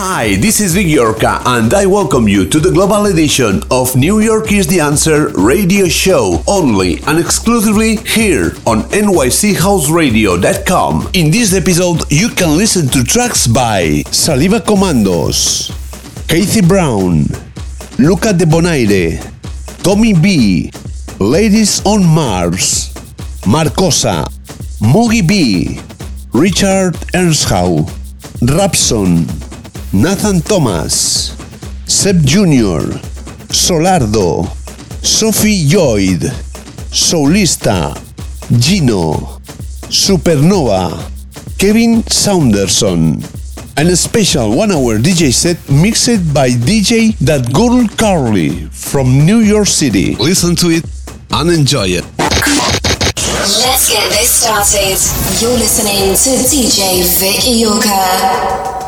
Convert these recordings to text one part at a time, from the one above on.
Hi, this is Vic Yorka, and I welcome you to the global edition of New York is the Answer radio show, only and exclusively here on nychouseradio.com. In this episode, you can listen to tracks by Saliva Commandos, Casey Brown, Luca Debonaire, Tommy B, Ladies on Mars, Marcosa, Moogie B, Richard Earnshaw, Rapson, Nathan Thomas, Seb Jr., Solardo, Sophie Lloyd, Soulista, Gino, Supernova, Kevin Saunderson, and a special one hour DJ set mixed by DJ That Girl Carly from New York City. Listen to it and enjoy it. Let's get this started. You're listening to DJ Vic Iorca.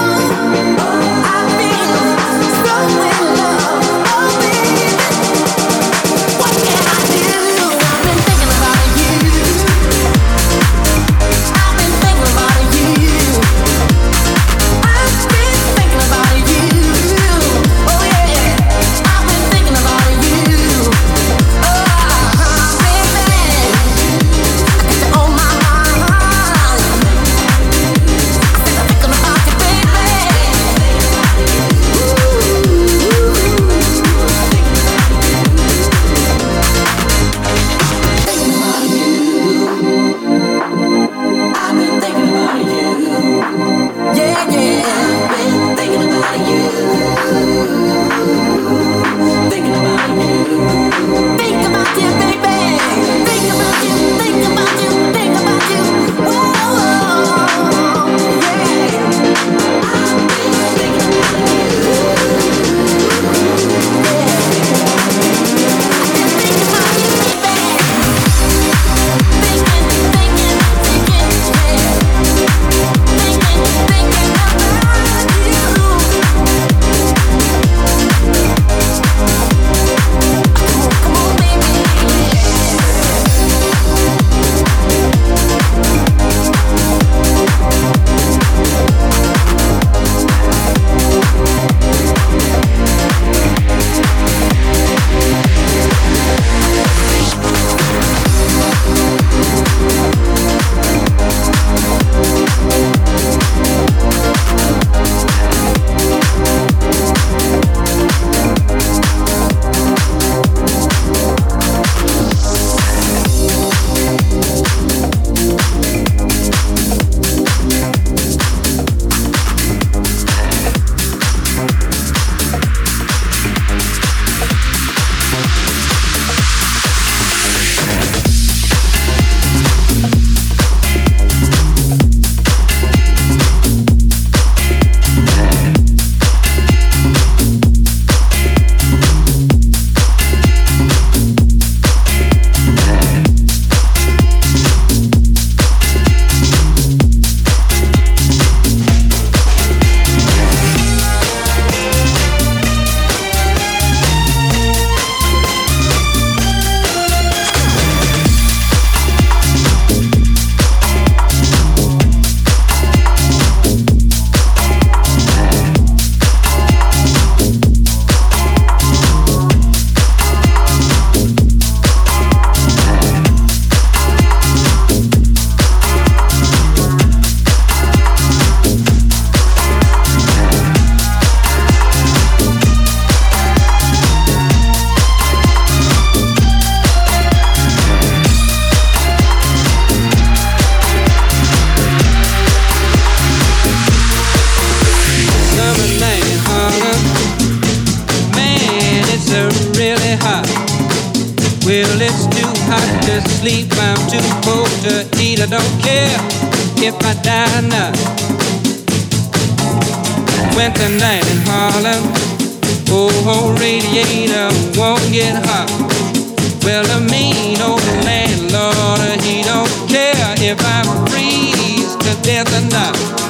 care if I die now. Winter night in Harlem, oh, radiator won't get hot. Well, the mean old landlord, he don't care if I freeze to death or not.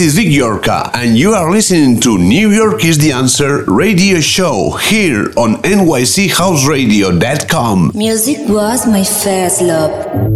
This is Vic Yorka, and you are listening to New York is the Answer radio show here on NYCHouseradio.com. Music was my first love.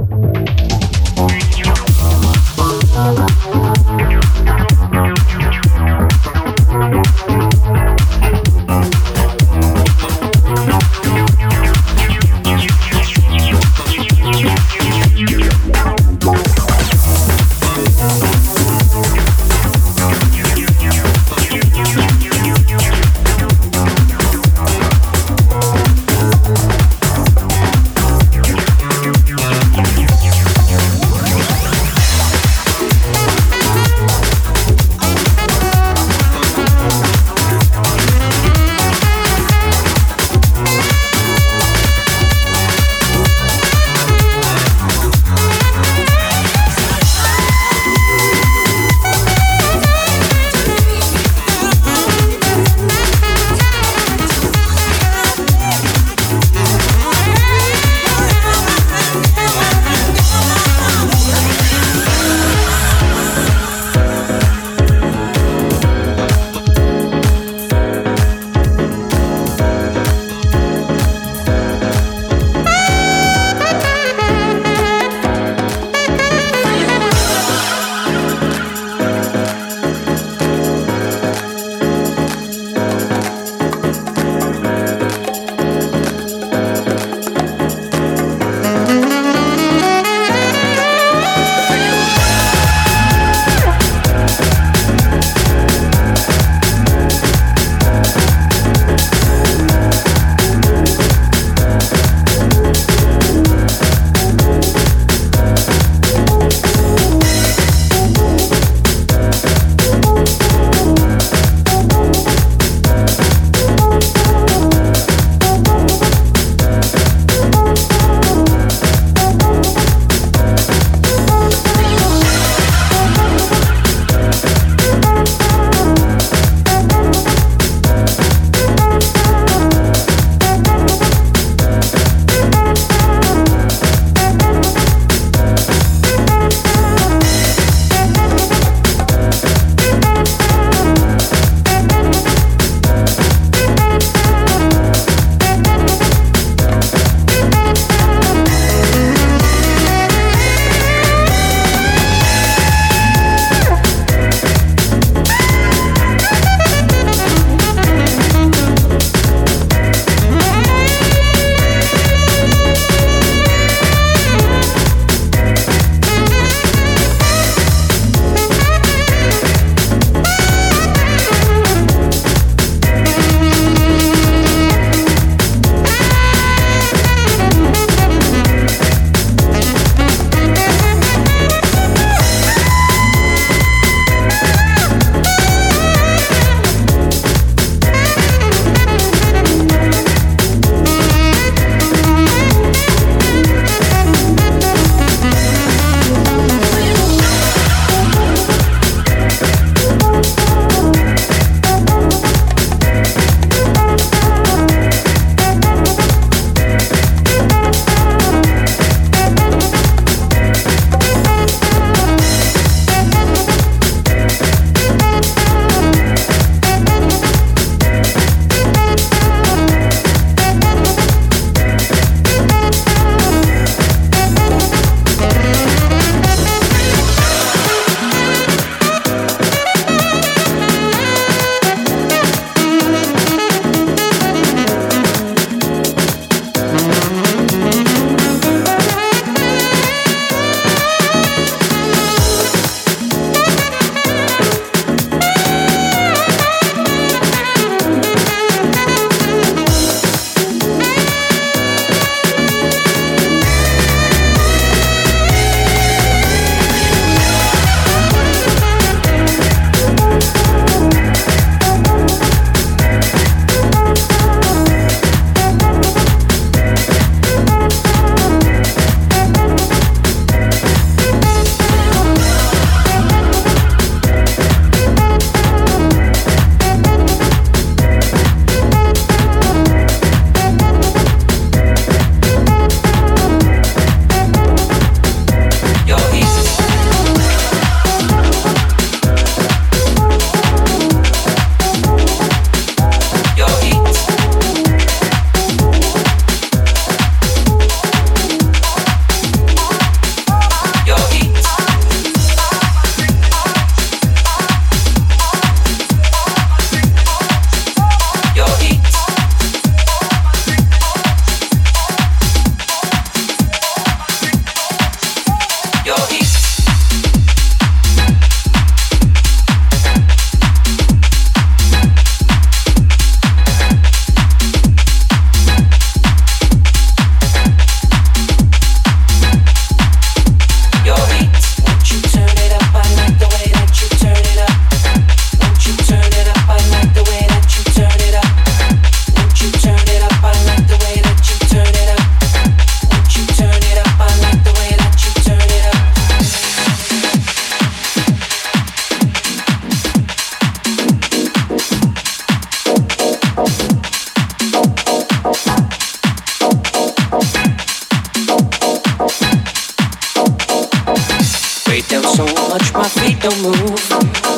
Don't move,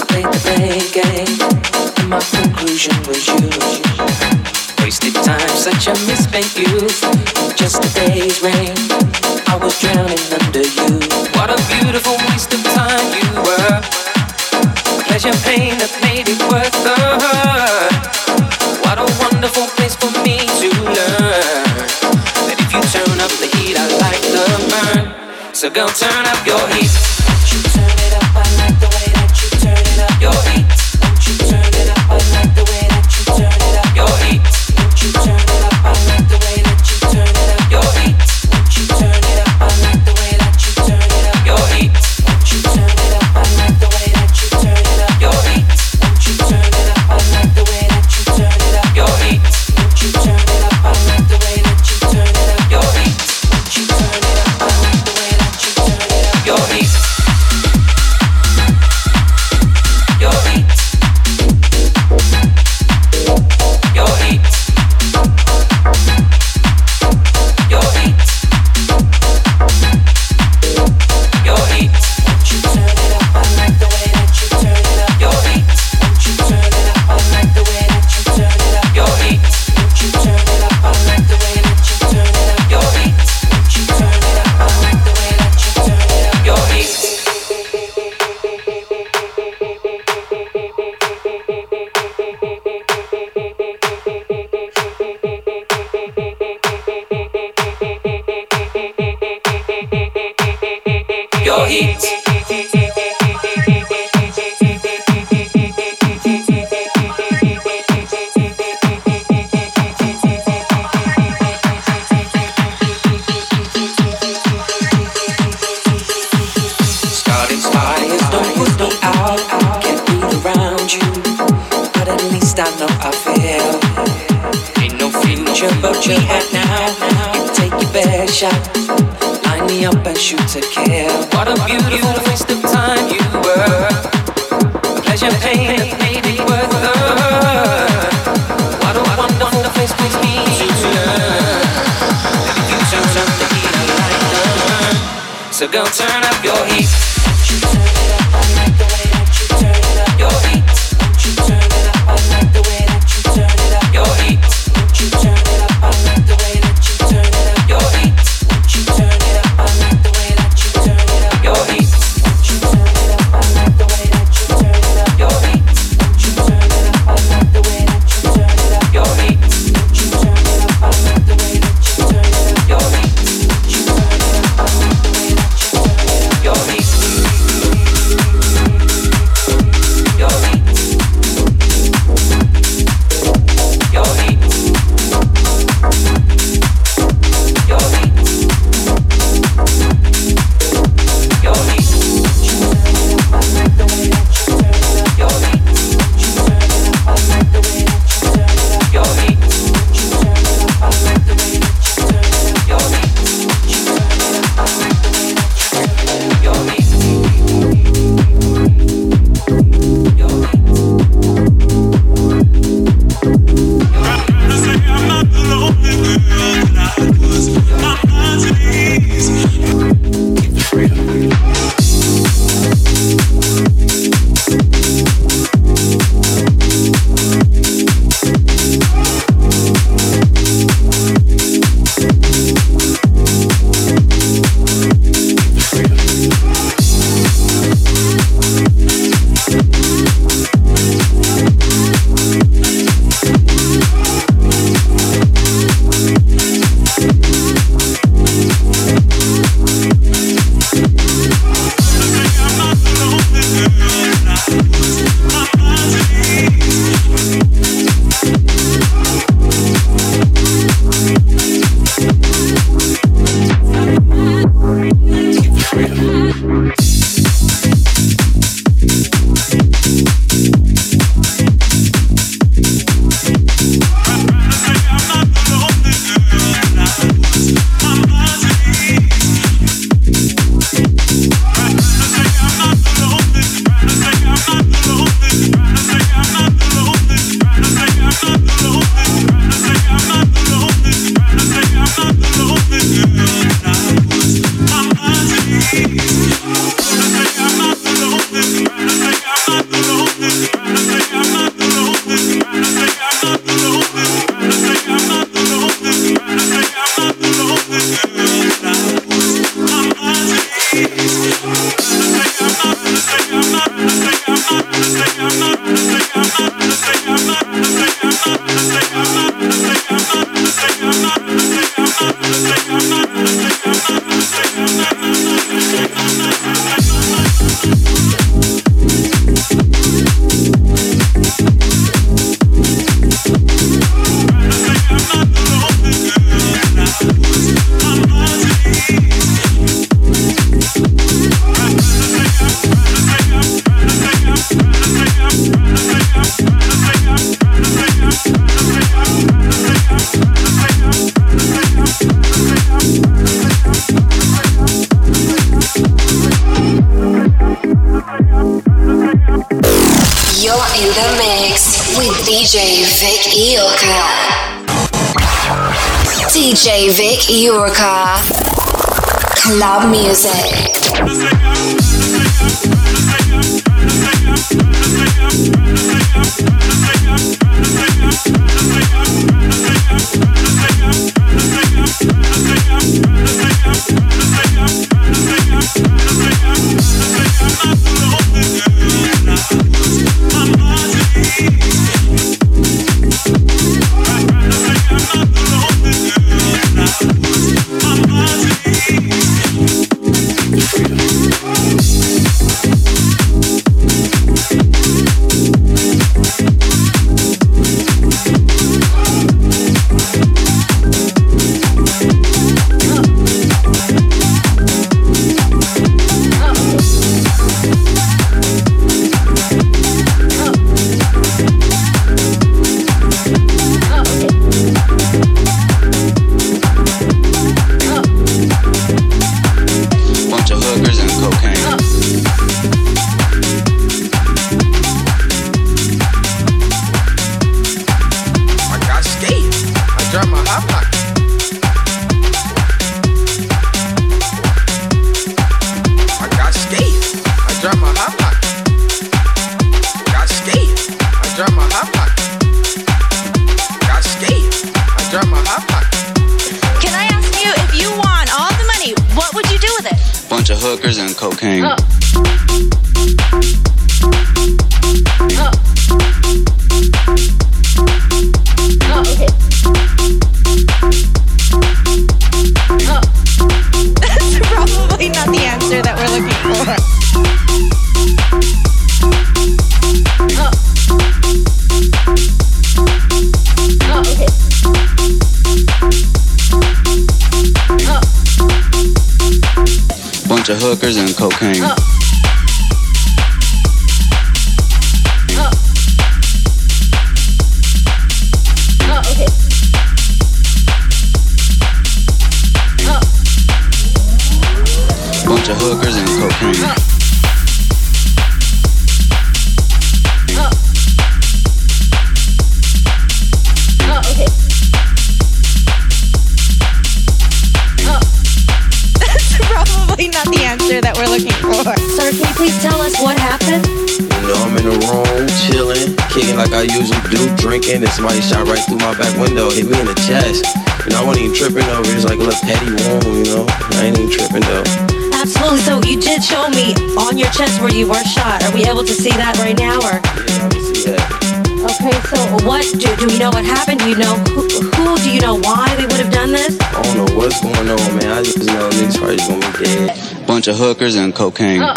play the blame game. And my conclusion was you. Wasted time, such a misspent youth. Just a day's rain, I was drowning under you. What a beautiful waste of time you were. Pleasure, pain that made it worth the hurt. What a wonderful place for me to learn. If you turn up the heat, I like burn. So go. Cocaine. Cocaine.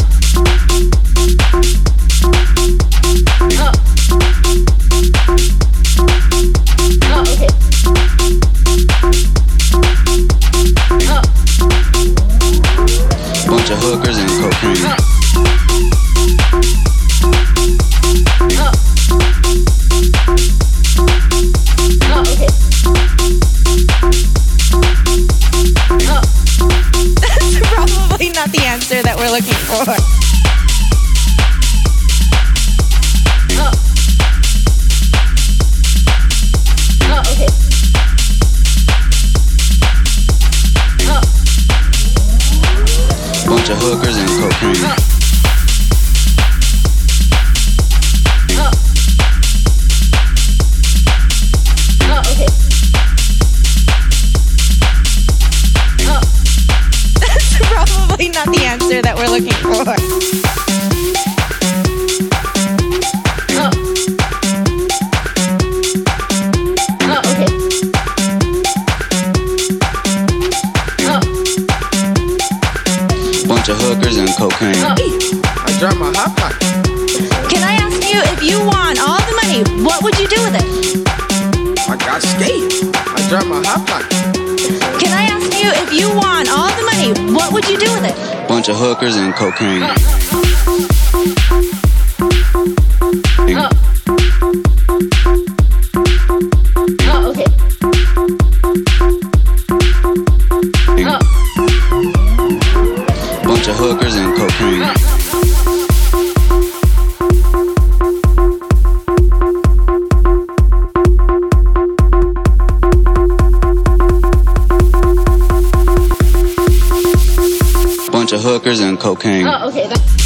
hookers and cocaine. Oh, okay. That's-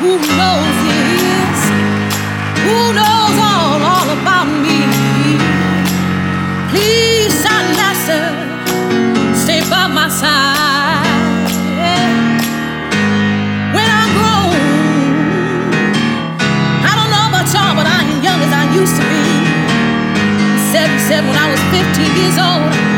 who knows who knows all, all about me. Please, stay by my side. When I'm I don't know all, but I ain't young as I used to be. Seven, seven when I was 15 years old.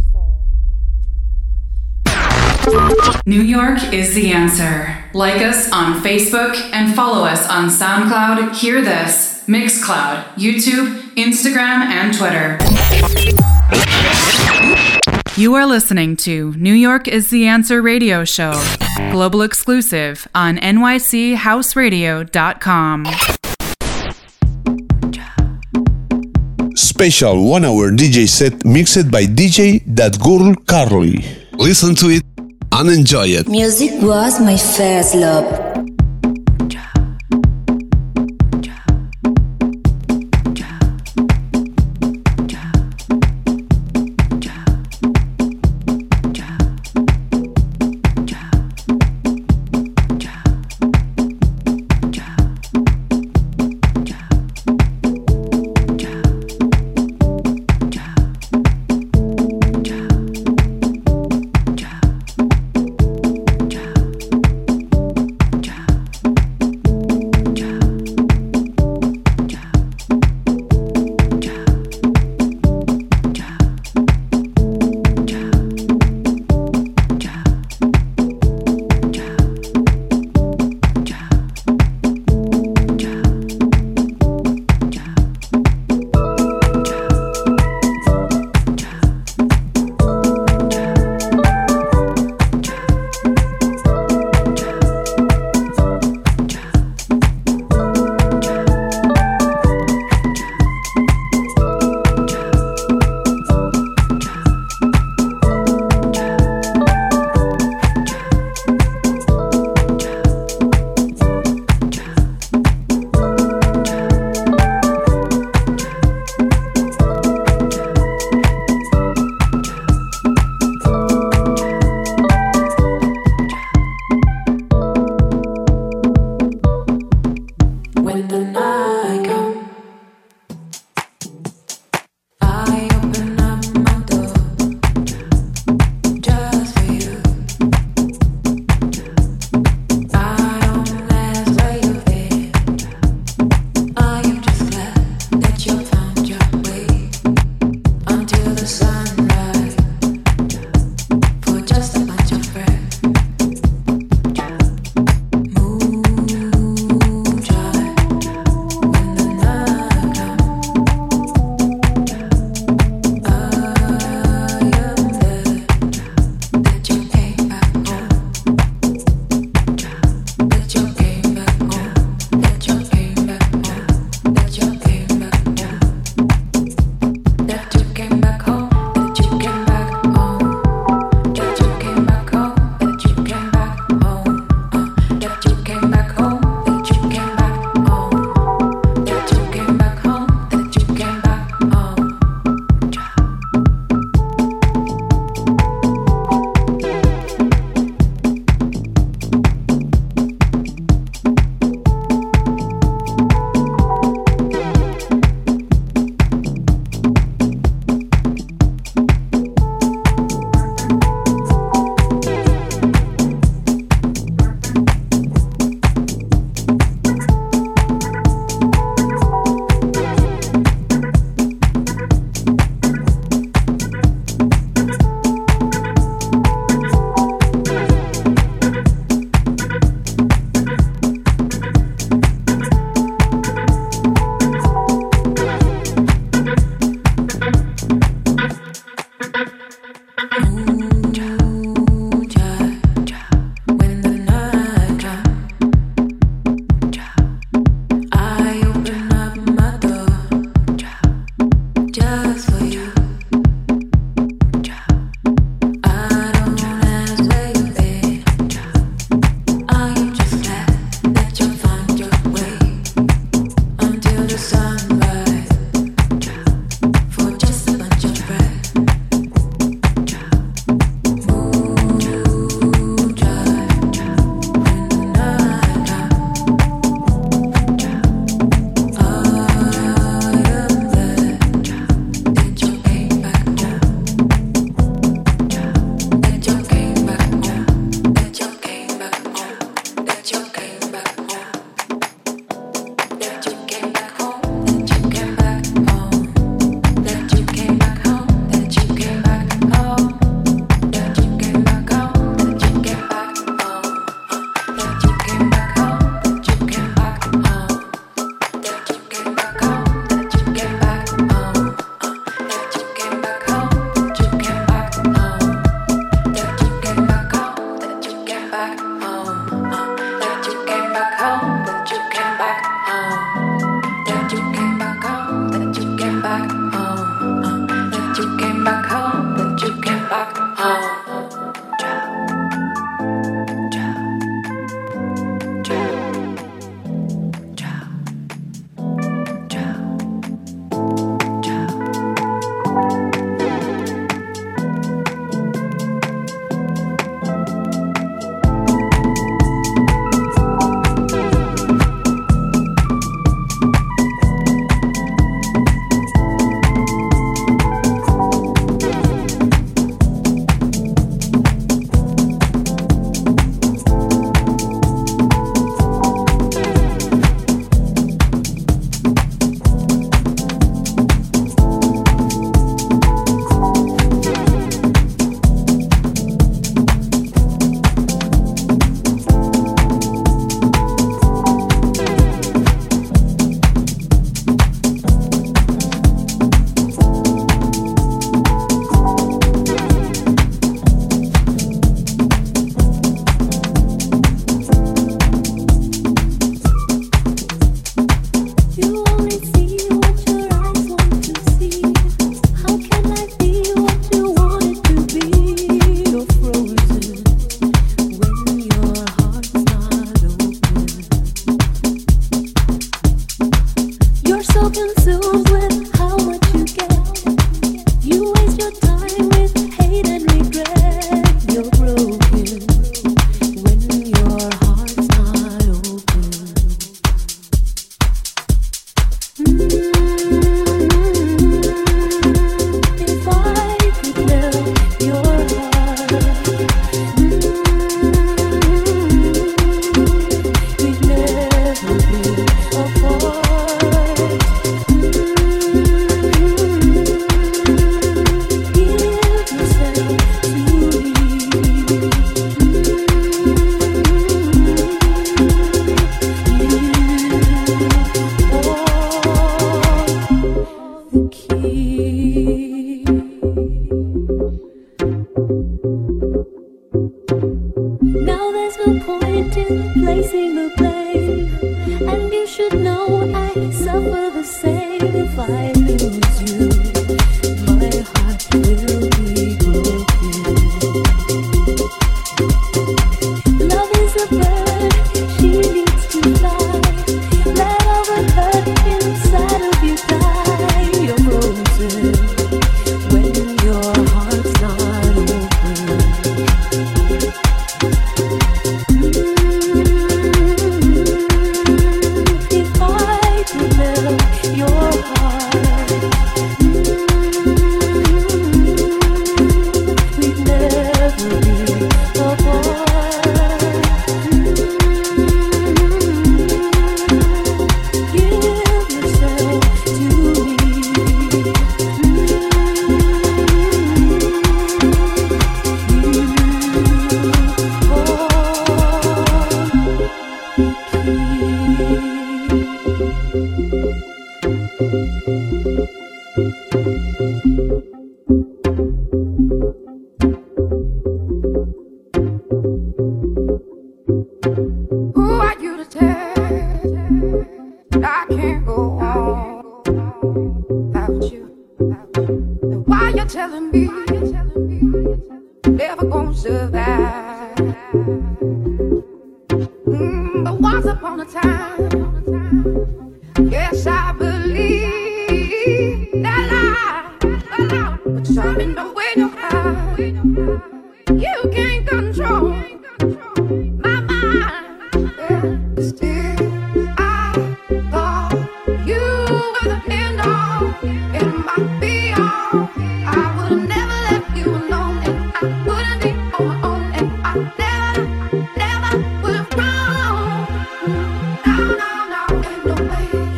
New York is the answer. Like us on Facebook and follow us on SoundCloud, Hear This, Mixcloud, YouTube, Instagram, and Twitter. You are listening to New York is the Answer radio show, global exclusive on nychouseradio.com. Special one hour DJ set mixed by DJ That Girl Carly. Listen to it and enjoy it. Music was my first love.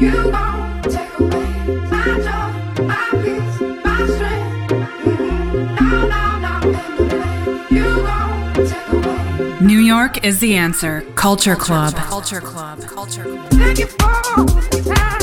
New York is the answer. Culture Club. Culture Club. Culture Club.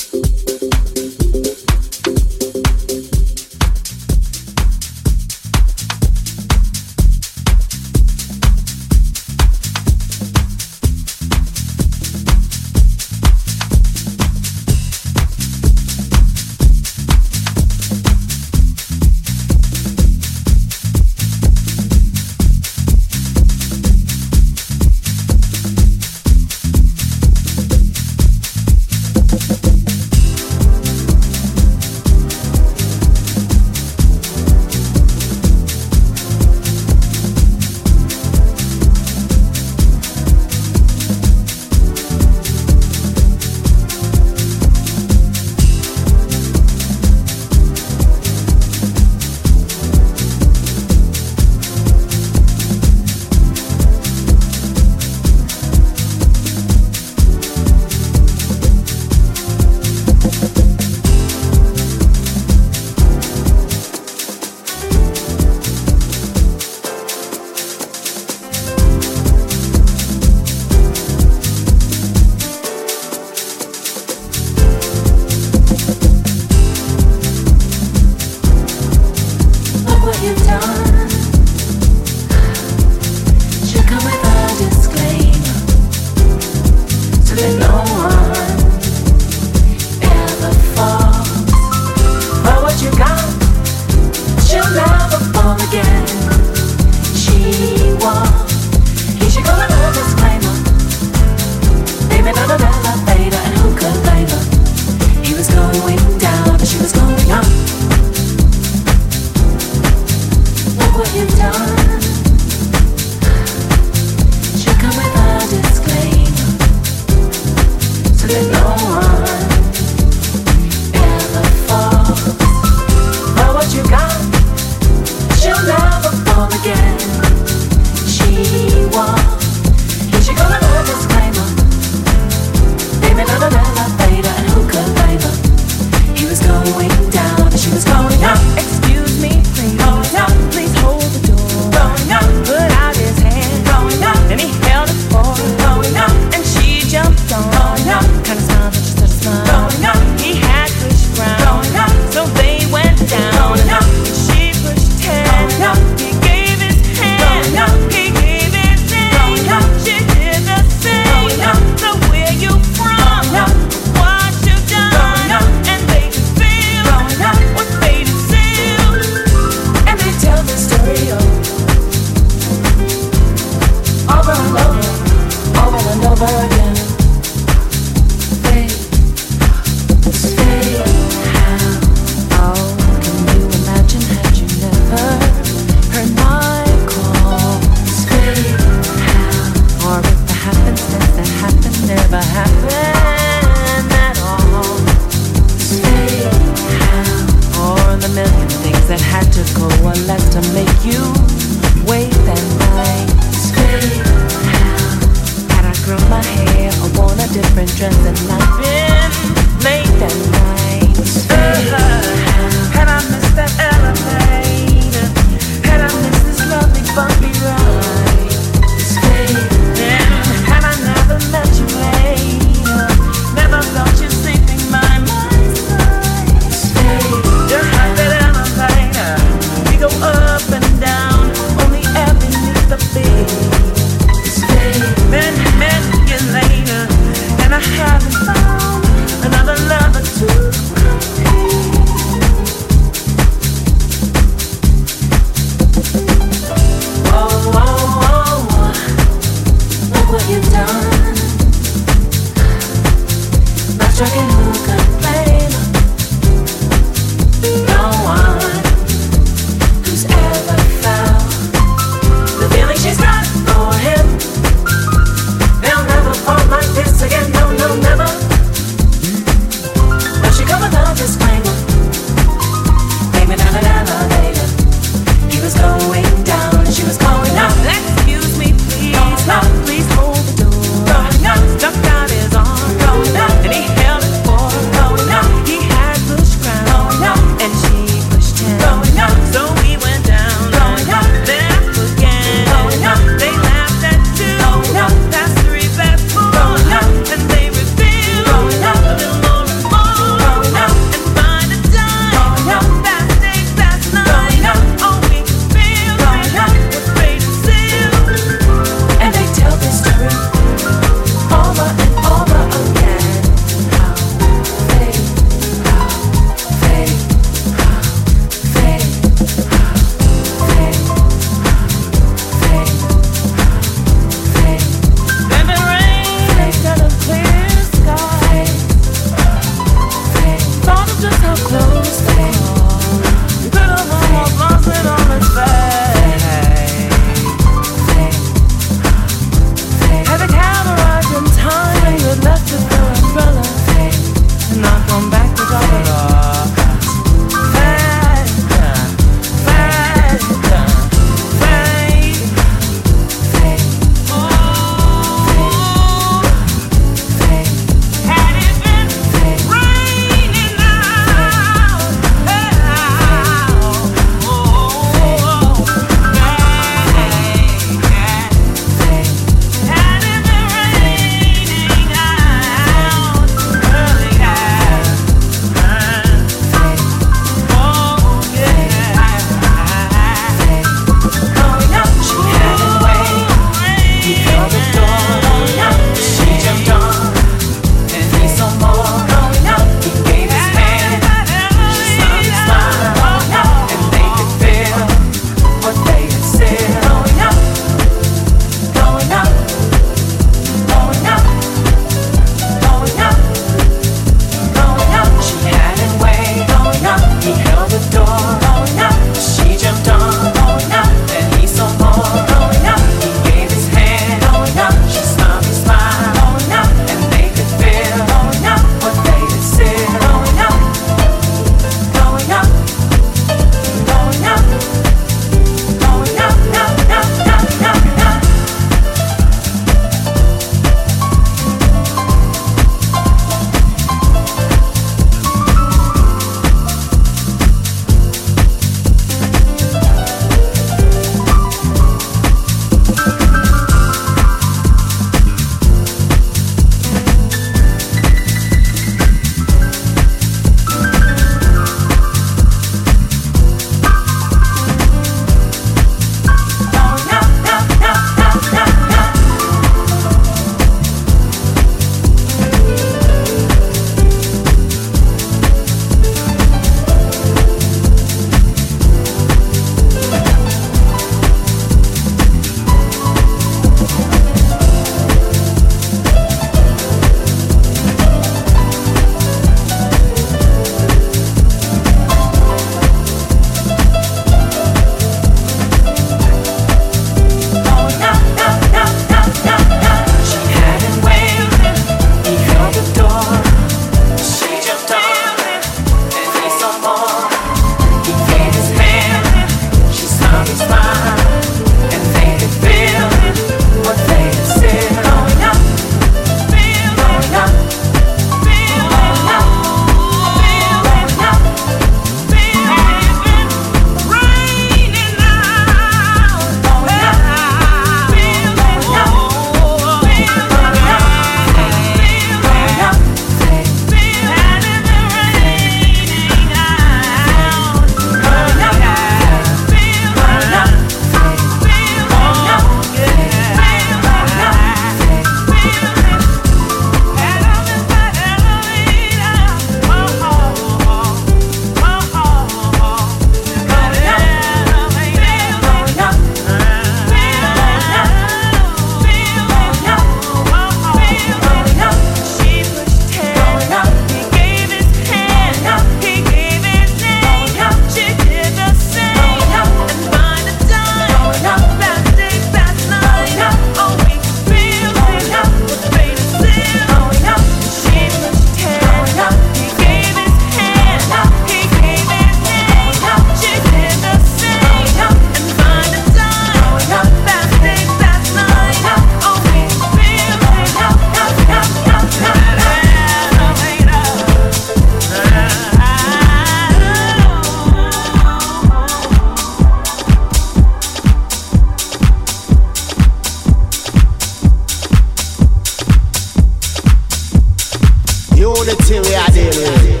Unity we are dealing.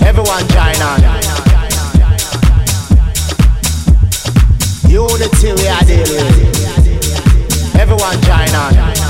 Everyone join on. Unity we are dealing. Everyone join on.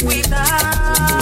Come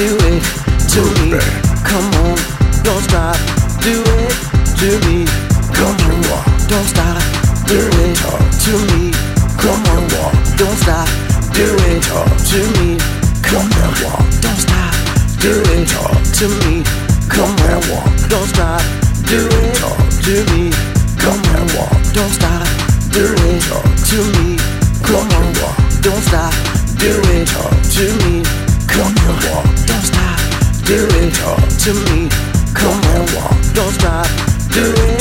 do it to me. Come on, don't stop, do it to me. Come on, don't stop, do it to me. Come on, walk, don't stop, do it to me. Come on, walk, don't stop, do it to me. Come on, walk, don't stop, do it to me. Come on, don't stop, do it to me. Come on, walk, don't stop, do it to me. Come on, walk, don't stop, do it. To me. Come on, walk, don't stop, do it.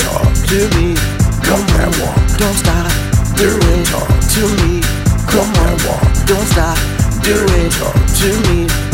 to me. Come on, walk, don't stop, do it. All to me. Come on, walk, don't stop, do it. Talk to me.